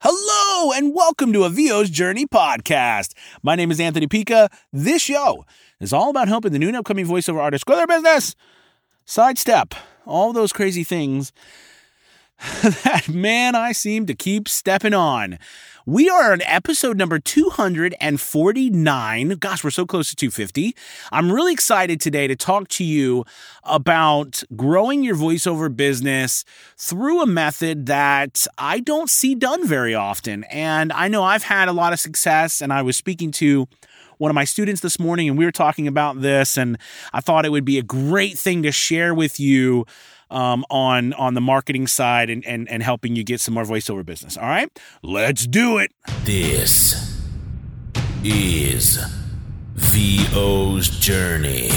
Hello, and welcome to a VO's Journey podcast. My name is Anthony Pica. This show is all about helping the new and upcoming voiceover artists grow their business, sidestep all those crazy things that man I seem to keep stepping on. We are on episode number 249. Gosh, we're so close to 250. I'm really excited today to talk to you about growing your voiceover business through a method that I don't see done very often. And I know I've had a lot of success, and I was speaking to one of my students this morning and we were talking about this and I thought it would be a great thing to share with you um, on on the marketing side and, and and helping you get some more voiceover business. All right, let's do it. This is VO's journey.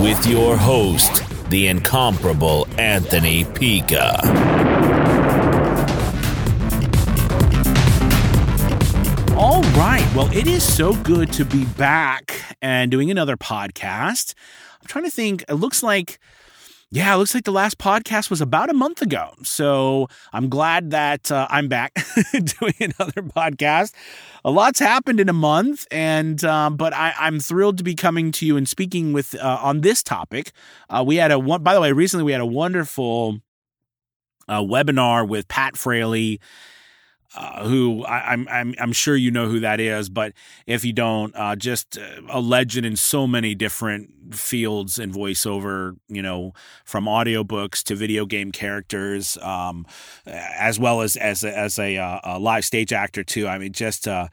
With your host, the incomparable Anthony Pica. Right. Well, it is so good to be back and doing another podcast. I'm trying to think. It looks like, yeah, it looks like the last podcast was about a month ago. So I'm glad that uh, I'm back doing another podcast. A lot's happened in a month, and um, but I, am thrilled to be coming to you and speaking with uh, on this topic. Uh, we had a one. By the way, recently we had a wonderful uh, webinar with Pat Fraley uh, who I, am I'm, I'm I'm sure you know who that is, but if you don't, uh, just uh, a legend in so many different fields in voiceover. You know, from audiobooks to video game characters, um, as well as as a, as a, uh, a, live stage actor too. I mean, just a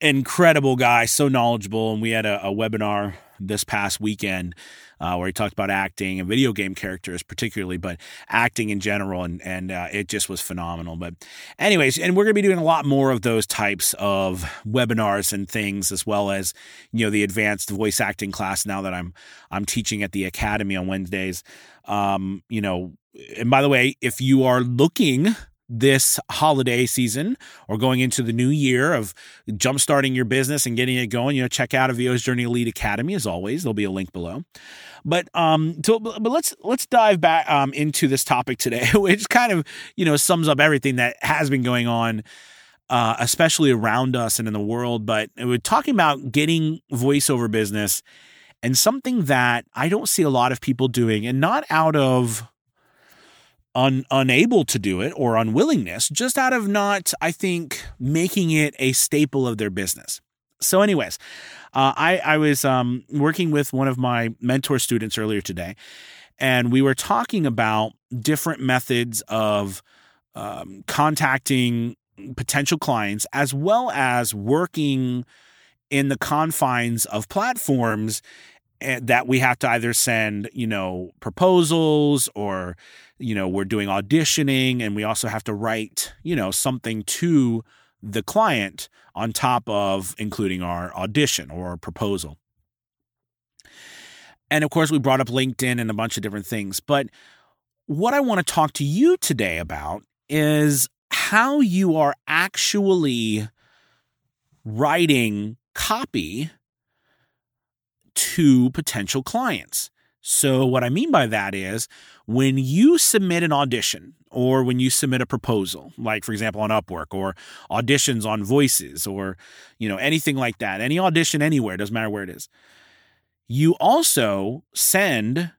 incredible guy, so knowledgeable. And we had a, a webinar this past weekend uh, where he talked about acting and video game characters particularly, but acting in general, and and uh, it just was phenomenal. But anyways, and we're going to be doing a lot more of those types of webinars and things, as well as you know the advanced voice acting class now that I'm I'm teaching at the academy on Wednesdays. Um, you know, and by the way, if you are looking this holiday season or going into the new year of jumpstarting your business and getting it going, you know, check out A VO's Journey Elite Academy as always. There'll be a link below. But um, so, but let's let's dive back um into this topic today, which kind of you know sums up everything that has been going on. Uh, especially around us and in the world, but we're talking about getting voiceover business and something that I don't see a lot of people doing, and not out of un, unable to do it or unwillingness, just out of not, I think, making it a staple of their business. So, anyways, uh, I, I was um, working with one of my mentor students earlier today, and we were talking about different methods of um, contacting potential clients as well as working in the confines of platforms Eh, that we have to either send, you know, proposals or you know, we're doing auditioning and we also have to write, you know, something to the client on top of including our audition or proposal. And of course, we brought up LinkedIn and a bunch of different things. But what I want to talk to you today about is how you are actually writing copy to potential clients. So, what I mean by that is when you submit an audition or when you submit a proposal, like for example on Upwork or auditions on Voices or you know anything like that, any audition anywhere, doesn't matter where it is. You also send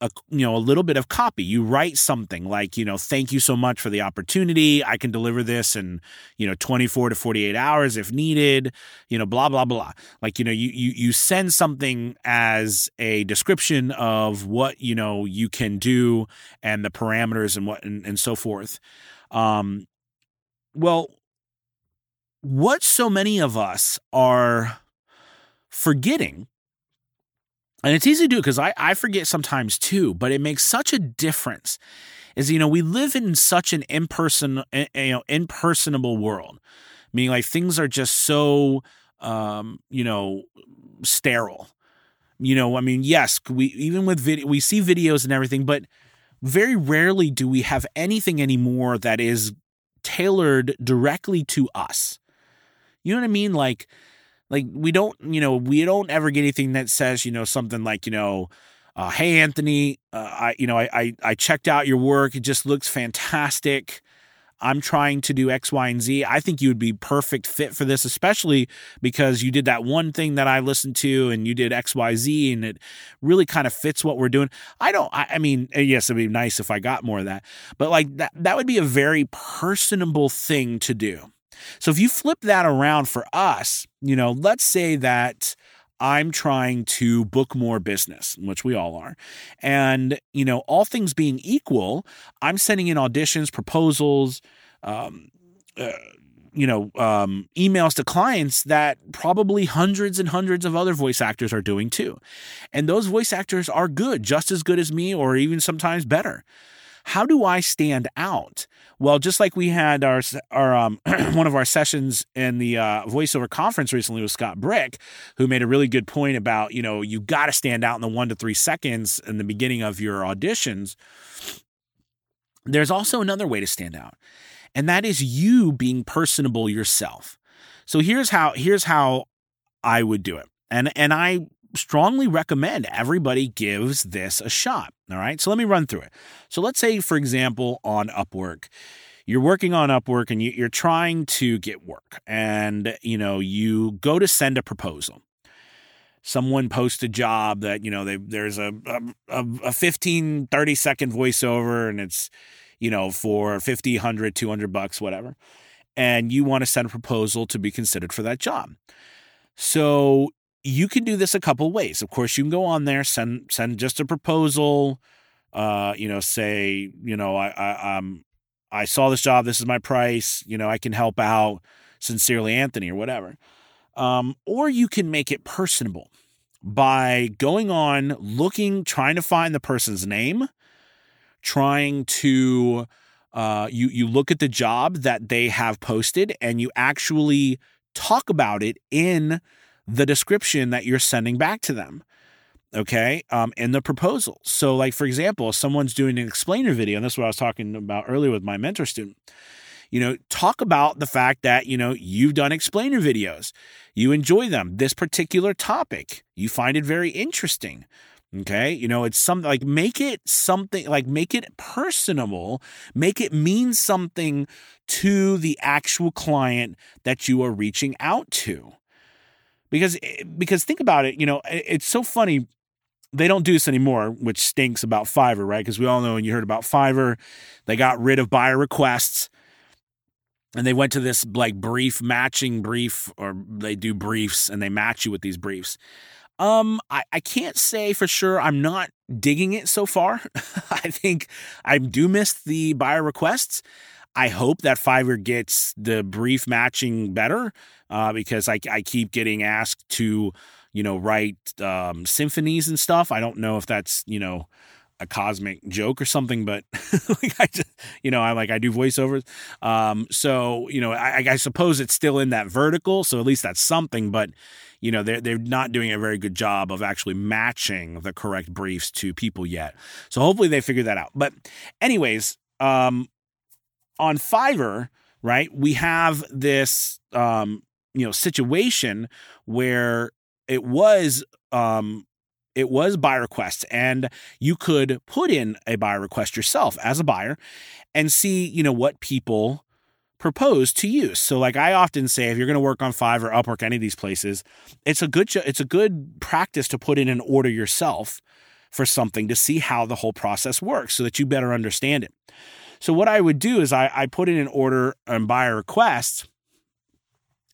a you know a little bit of copy. You write something like you know thank you so much for the opportunity. I can deliver this in you know 24 to 48 hours if needed you know blah blah blah. Like you know you you you send something as a description of what you know you can do and the parameters and what and, and so forth. Um well what so many of us are forgetting and it's easy to do because I, I forget sometimes too, but it makes such a difference. Is you know we live in such an imperson eh, eh, you know impersonable world, meaning like things are just so um, you know sterile. You know, I mean, yes, we even with video we see videos and everything, but very rarely do we have anything anymore that is tailored directly to us. You know what I mean? Like Like we don't, you know, we don't ever get anything that says, you know, something like, you know, uh, hey Anthony, uh, I, you know, I, I I checked out your work. It just looks fantastic. I'm trying to do X, Y, and Z. I think you would be perfect fit for this, especially because you did that one thing that I listened to and you did X, Y, Z, and it really kind of fits what we're doing. I don't, I, I mean, yes, it'd be nice if I got more of that, but like that, that would be a very personable thing to do. So if you flip that around for us, you know, let's say that I'm trying to book more business, which we all are. And, you know, all things being equal, I'm sending in auditions, proposals, um, uh, you know, um, emails to clients that probably hundreds and hundreds of other voice actors are doing too. And those voice actors are good, just as good as me, or even sometimes better. How do I stand out? Well, just like we had our our um, one of our sessions in the uh, voiceover conference recently with Scott Brick, who made a really good point about you know you got to stand out in the one to three seconds in the beginning of your auditions. There's also another way to stand out, and that is you being personable yourself. So here's how here's how I would do it, and and I strongly recommend everybody gives this a shot. All right. So let me run through it. So let's say, for example, on Upwork, you're working on Upwork and you, are trying to get work and, you know, you go to send a proposal. Someone posts a job that, you know, they, there's a, a, a 15, 30 second voiceover and it's, you know, for 50, 100, 200 bucks, whatever. And you want to send a proposal to be considered for that job. So you can do this a couple ways. Of course, you can go on there, send send just a proposal. Uh, you know, say, you know, I, I um I saw this job. This is my price. You know, I can help out. Sincerely, Anthony, or whatever. Um, or you can make it personable by going on, looking, trying to find the person's name, trying to uh, you you look at the job that they have posted, and you actually talk about it in the description that you're sending back to them okay um, in the proposal. So like for example if someone's doing an explainer video and this is what i was talking about earlier with my mentor student you know talk about the fact that you know you've done explainer videos. You enjoy them. This particular topic you find it very interesting okay? You know it's something like make it something like make it personable make it mean something to the actual client that you are reaching out to because eh, because think about it, you know, it's so funny. They don't do this anymore, which stinks about Fiverr, right? Because we all know when you heard about Fiverr, they got rid of buyer requests and they went to this like brief matching brief or they do briefs and they match you with these briefs um i, I can't say for sure i'm not digging it so far i think i do miss the buyer requests I hope that Fiverr gets the brief matching better uh, because I, I keep getting asked to, you know, write um, symphonies and stuff. I don't know if that's, you know, a cosmic joke or something, but like I just, you know, I like I do voiceovers. Um, so you know, I, I suppose it's still in that vertical, so at least that's something. But you know, they're they're not doing a very good job of actually matching the correct briefs to people yet. So hopefully they figure that out. But anyways, um, on Fiverr, right, we have this um, you know situation where it was um, it was buy requests and you could put in a buy request yourself as a buyer and see you know what people propose to you. So like i often say if you're going to work on fiverr upwork any of these places it's a good it's a good practice to put in an order yourself for something to see how the whole process works so that you better understand it so what I would do is I, I put in an order and buy a request.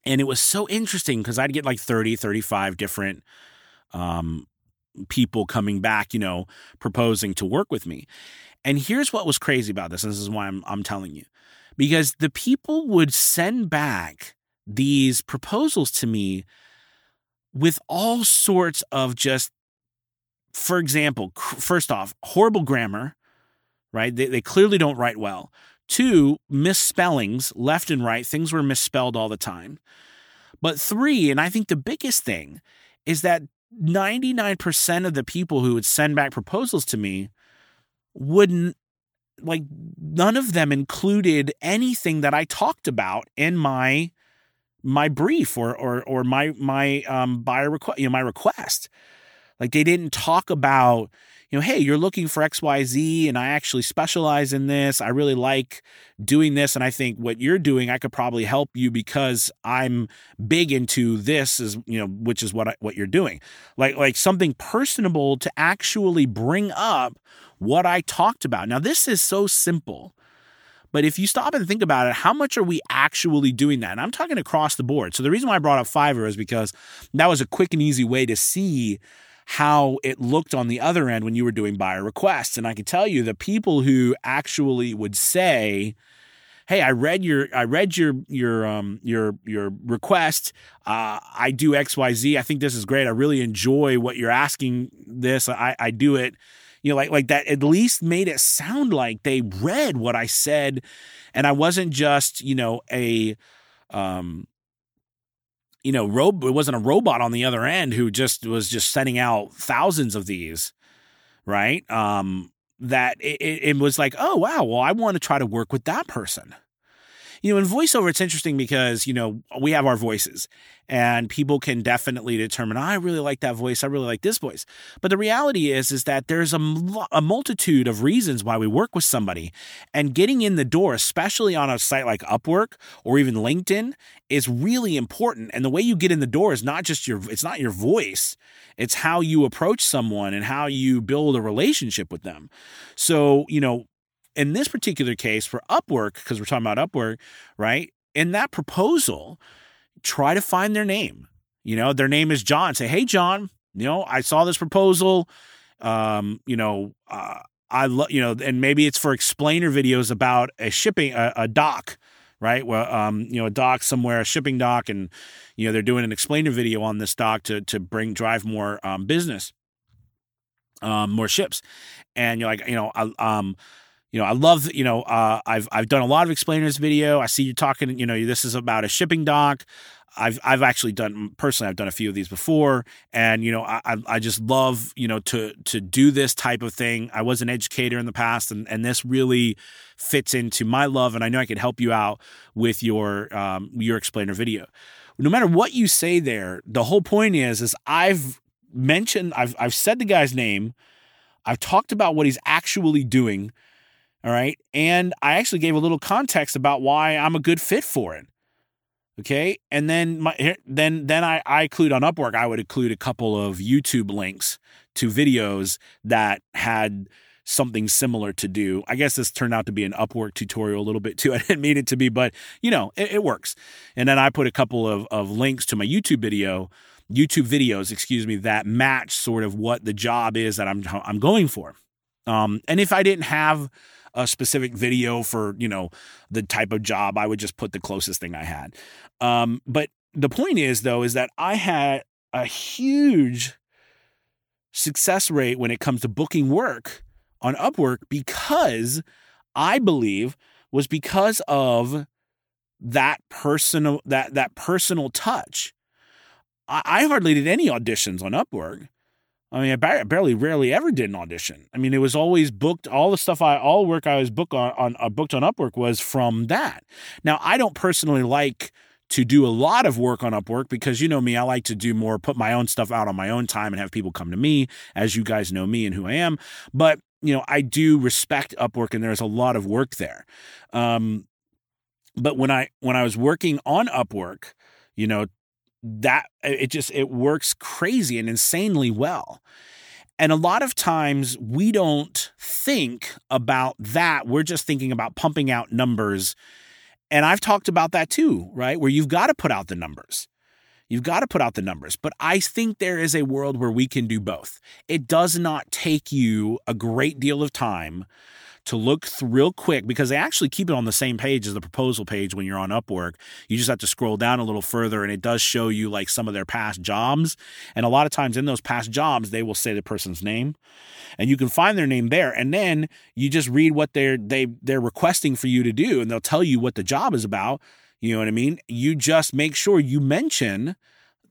And it was so interesting because I'd get like 30, 35 different um, people coming back, you know, proposing to work with me. And here's what was crazy about this. And this is why I'm, I'm telling you. Because the people would send back these proposals to me with all sorts of just, for example, first off, horrible grammar, right? They, they clearly don't write well. Two, misspellings left and right. Things were misspelled all the time. But three, and I think the biggest thing is that 99% of the people who would send back proposals to me wouldn't, like, none of them included anything that I talked about in my my brief or or or my my um buyer request you know my request like they didn't talk about you know hey you're looking for xyz and i actually specialize in this i really like doing this and i think what you're doing i could probably help you because i'm big into this is you know which is what I, what you're doing like like something personable to actually bring up what i talked about now this is so simple but if you stop and think about it, how much are we actually doing that? And I'm talking across the board. So the reason why I brought up Fiverr is because that was a quick and easy way to see how it looked on the other end when you were doing buyer requests. And I can tell you the people who actually would say, hey i read your i read your your um your your request. Uh i do xyz i think this is great. I really enjoy what you're asking this. I i do it. You know, like like that at least made it sound like they read what I said, and I wasn't just you know a um you know it wasn't a robot on the other end who just was just sending out thousands of these right? Um that it, it was like oh wow well i want to try to work with that person you know, in voiceover, it's interesting because, you know, we have our voices and people can definitely determine, oh, I really like that voice. I really like this voice. But the reality is, is that there's a, a multitude of reasons why we work with somebody and getting in the door, especially on a site like Upwork or even LinkedIn is really important. And the way you get in the door is not just your, it's not your voice. It's how you approach someone and how you build a relationship with them. So, you know, in this particular case for Upwork, because we're talking about Upwork, right? In that proposal, try to find their name. You know, their name is John. Say, hey, John, you know, I saw this proposal. Um, you know, uh, I love, you know, and maybe it's for explainer videos about a shipping, a, a dock, right? Well, um, you know, a dock somewhere, a shipping dock, and you know they're doing an explainer video on this dock to to bring drive more um, business, um, more ships, and you're like, you know, um, you know, I love, you know, uh, I've I've done a lot of explainers video. I see you talking, you know, this is about a shipping dock. I've I've actually done personally. I've done a few of these before, and you know, I I just love you know to to do this type of thing. I was an educator in the past, and and this really fits into my love, and I know I can help you out with your um, your explainer video. No matter what you say there, the whole point is is I've mentioned I've I've said the guy's name. I've talked about what he's actually doing all right. And I actually gave a little context about why I'm a good fit for it. Okay. And then my then then I, I include on Upwork, I would include a couple of YouTube links to videos that had something similar to do. I guess this turned out to be an Upwork tutorial a little bit too. I didn't mean it to be, but you know, it, it works. And then I put a couple of, of links to my YouTube video, YouTube videos, excuse me, that match sort of what the job is that I'm I'm going for. Um, and if I didn't have a specific video for you know the type of job i would just put the closest thing i had. Um, but the point is though is that i had a huge success rate when it comes to booking work on upwork because i believe was because of that personal that that personal touch. I, I hardly did any auditions on upwork I mean, I barely, rarely ever did an audition. I mean, it was always booked. All the stuff I, all work I was booked on, on uh, booked on Upwork was from that. Now, I don't personally like to do a lot of work on Upwork because you know me, I like to do more, put my own stuff out on my own time and have people come to me, as you guys know me and who I am. But you know, I do respect Upwork, and there's a lot of work there. Um, but when I when I was working on Upwork, you know, that uh, it just it works crazy and insanely well. And a lot of times we don't think about that. We're just thinking about pumping out numbers. And I've talked about that too, right? Where you've got to put out the numbers. You've got to put out the numbers. But I think there is a world where we can do both. It does not take you a great deal of time to look real quick because they actually keep it on the same page as the proposal page when you're on Upwork. You just have to scroll down a little further and it does show you like some of their past jobs. And a lot of times in those past jobs, they will say the person's name and you can find their name there. And then you just read what they're, they, they're requesting for you to do and they'll tell you what the job is about. You know what I mean? You just make sure you mention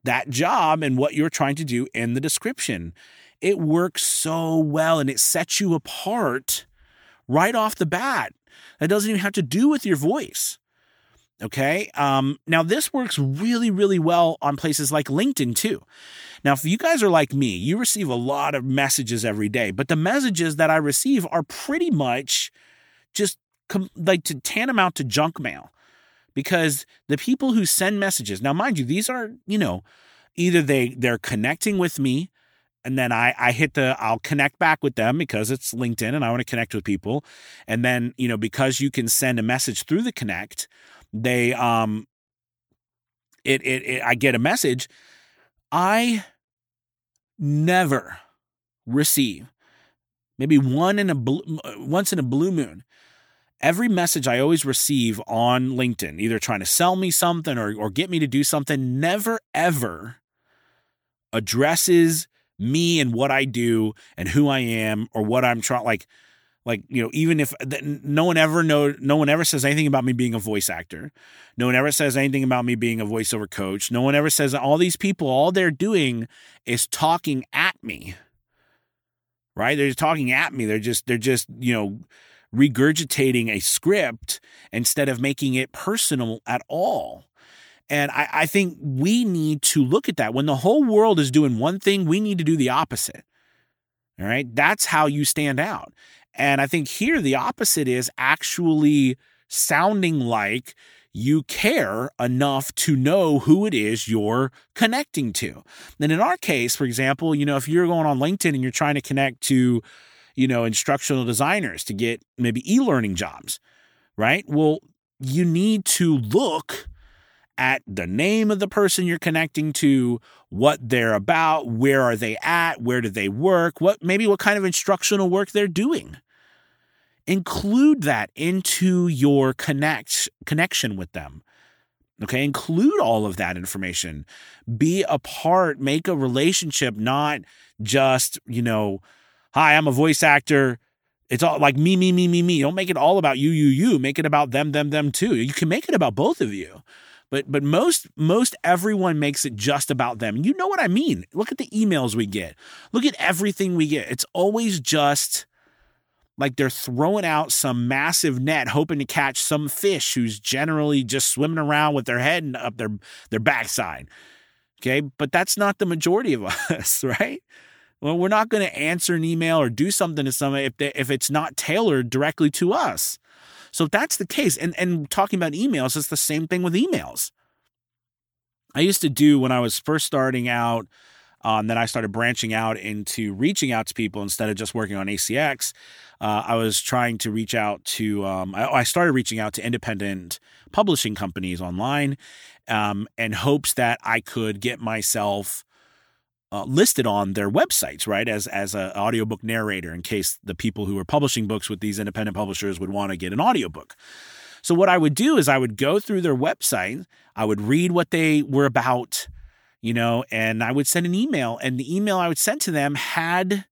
that job and what you're trying to do in the description. It works so well and it sets you apart right off the bat. That doesn't even have to do with your voice. Okay. Um, now, this works really, really well on places like LinkedIn too. Now, if you guys are like me, you receive a lot of messages every day, but the messages that I receive are pretty much just com- like to tantamount to junk mail because the people who send messages, now, mind you, these are, you know, either they they're connecting with me and then I, I hit the I'll connect back with them because it's LinkedIn and I want to connect with people. And then, you know, because you can send a message through the connect, they um it it, it I get a message. I never receive maybe one in a blue, once in a blue moon every message I always receive on LinkedIn, either trying to sell me something or, or get me to do something, never ever addresses me and what I do and who I am or what I'm trying like like you know even if no one ever know no one ever says anything about me being a voice actor. No one ever says anything about me being a voiceover coach. No one ever says all these people all they're doing is talking at me. Right? They're just talking at me. They're just they're just you know regurgitating a script instead of making it personal at all and I, I think we need to look at that. When the whole world is doing one thing, we need to do the opposite. All right. That's how you stand out. And I think here the opposite is actually sounding like you care enough to know who it is you're connecting to. And in our case, for example, you know, if you're going on LinkedIn and you're trying to connect to, you know, instructional designers to get maybe e learning jobs, right? Well, you need to look at the name of the person you're connecting to, what they're about, where are they at, where do they work, what maybe what kind of instructional work they're doing. Include that into your connect connection with them. Okay, include all of that information. Be a part, make a relationship, not just, you know, hi, I'm a voice actor. It's all like me, me, me, me, me. Don't make it all about you, you, you. Make it about them, them, them too. You can make it about both of you but but most most everyone makes it just about them. You know what I mean? Look at the emails we get. Look at everything we get. It's always just like they're throwing out some massive net hoping to catch some fish who's generally just swimming around with their head up their their backside. Okay? But that's not the majority of us, right? Well, we're not going to answer an email or do something to someone if they, if it's not tailored directly to us. So that's the case, and, and talking about emails, it's the same thing with emails. I used to do when I was first starting out, um, then I started branching out into reaching out to people instead of just working on ACX. Uh, I was trying to reach out to, um, I, I, started reaching out to independent publishing companies online um, in hopes that I could get myself uh, listed on their websites, right, as as an audiobook narrator in case the people who are publishing books with these independent publishers would want to get an audiobook. So what I would do is I would go through their website, I would read what they were about, you know, and I would send an email, and the email I would send to them had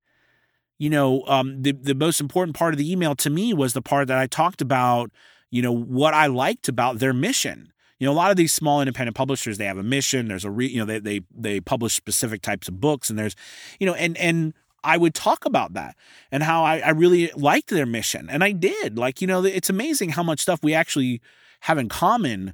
you know, um, the the most important part of the email to me was the part that I talked about, you know, what I liked about their mission you know a lot of these small independent publishers they have a mission there's a re, you know they they they publish specific types of books and there's you know and and I would talk about that and how I, I really liked their mission and I did. Like you know it's amazing how much stuff we actually have in common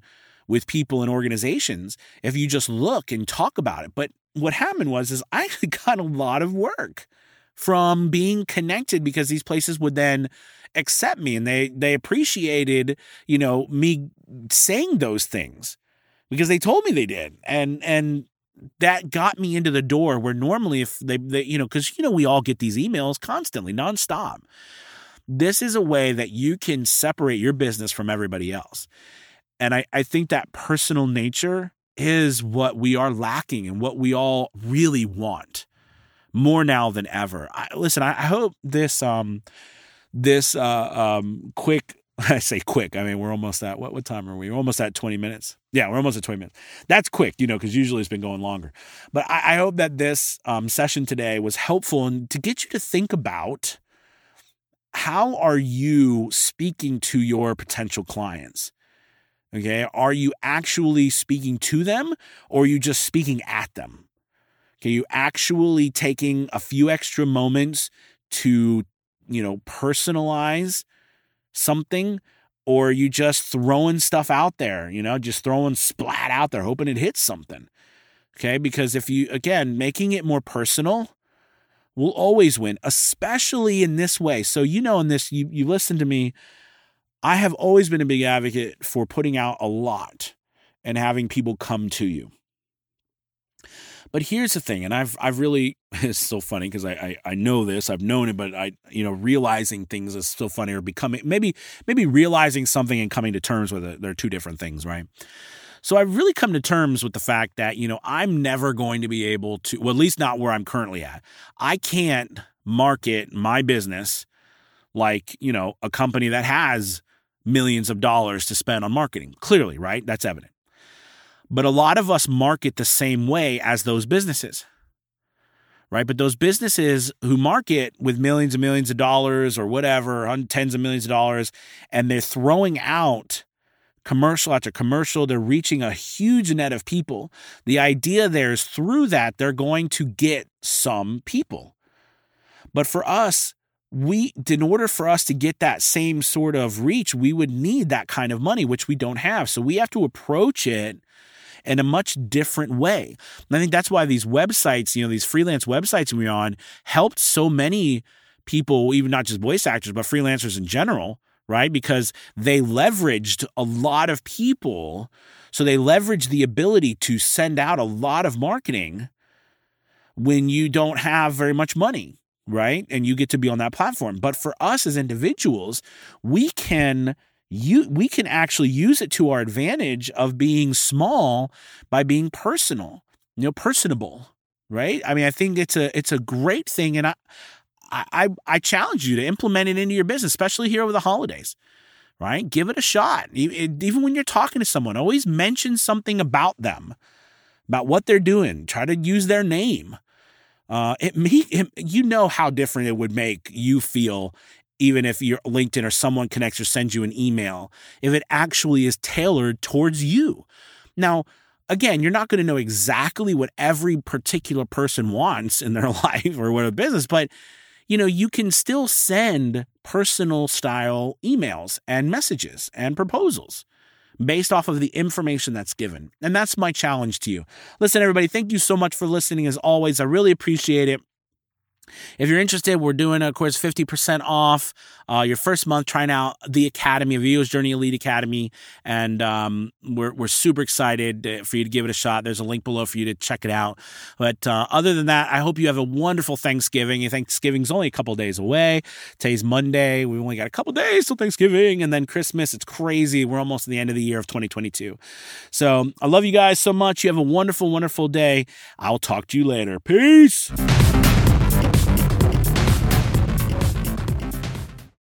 with people and organizations if you just look and talk about it. But what happened was is I actually got a lot of work from being connected because these places would then accept me and they they appreciated you know me saying those things because they told me they did. And and that got me into the door where normally if they, they you know because you know we all get these emails constantly nonstop. This is a way that you can separate your business from everybody else. And i i think that personal nature is what we are lacking and what we all really want more now than ever. I, listen, I, I, hope this um this uh um quick I say quick. I mean, we're almost at what what time are we? We're almost at 20 minutes. Yeah, we're almost at 20 minutes. That's quick, you know, because usually it's been going longer. But I, I hope that this um, session today was helpful and to get you to think about how are you speaking to your potential clients? Okay, are you actually speaking to them or are you just speaking at them? Okay, you actually taking a few extra moments to, you know, personalize something or you just throwing stuff out there, you know, just throwing splat out there, hoping it hits something. Okay. Because if you, again, making it more personal will always win, especially in this way. So, you know, in this, you, you listen to me, I have always been a big advocate for putting out a lot and having people come to you. But here's the thing, and I've I've really it's so funny because I, I, I know this, I've known it, but I you know realizing things is so funny or becoming maybe maybe realizing something and coming to terms with it. They're two different things, right? So I've really come to terms with the fact that you know I'm never going to be able to, well, at least not where I'm currently at. I can't market my business like you know a company that has millions of dollars to spend on marketing. Clearly, right? That's evident. But a lot of us market the same way as those businesses. Right. But those businesses who market with millions and millions of dollars or whatever, tens of millions of dollars, and they're throwing out commercial after commercial, they're reaching a huge net of people. The idea there is through that, they're going to get some people. But for us, we in order for us to get that same sort of reach we would need that kind of money which we don't have so we have to approach it in a much different way. And I think that's why these websites, you know, these freelance websites we're on helped so many people, even not just voice actors, but freelancers in general, right? Because they leveraged a lot of people. So they leveraged the ability to send out a lot of marketing when you don't have very much money, right? And you get to be on that platform. But for us as individuals, we can you we can actually use it to our advantage of being small by being personal you know personable right? I mean i think it's a it's a great thing and i i i challenge you to implement it into your business especially here over the holidays right? Give it a shot. Even when you're talking to someone always mention something about them about what they're doing. Try to use their name. Uh, it, it, you know how different it would make you feel even if your LinkedIn or someone connects or sends you an email, if it actually is tailored towards you. Now, again, you're not going to know exactly what every particular person wants in their life or what a business, but you know, you can still send personal style emails and messages and proposals based off of the information that's given. And that's my challenge to you. Listen, everybody, thank you so much for listening as always. I really appreciate it. If you're interested, we're doing, of course, 50% off uh, your first month trying out the Academy, VO's Journey Elite Academy. And um, we're, we're super excited uh, for you to give it a shot. There's a link below for you to check it out. But uh, other than that, I hope you have a wonderful Thanksgiving. Thanksgiving's only a couple days away. Today's Monday. We've only got a couple days till Thanksgiving. And then Christmas. It's crazy. We're almost at the end of the year of 2022. So I love you guys so much. You have a wonderful, wonderful day. I'll talk to you later. Peace.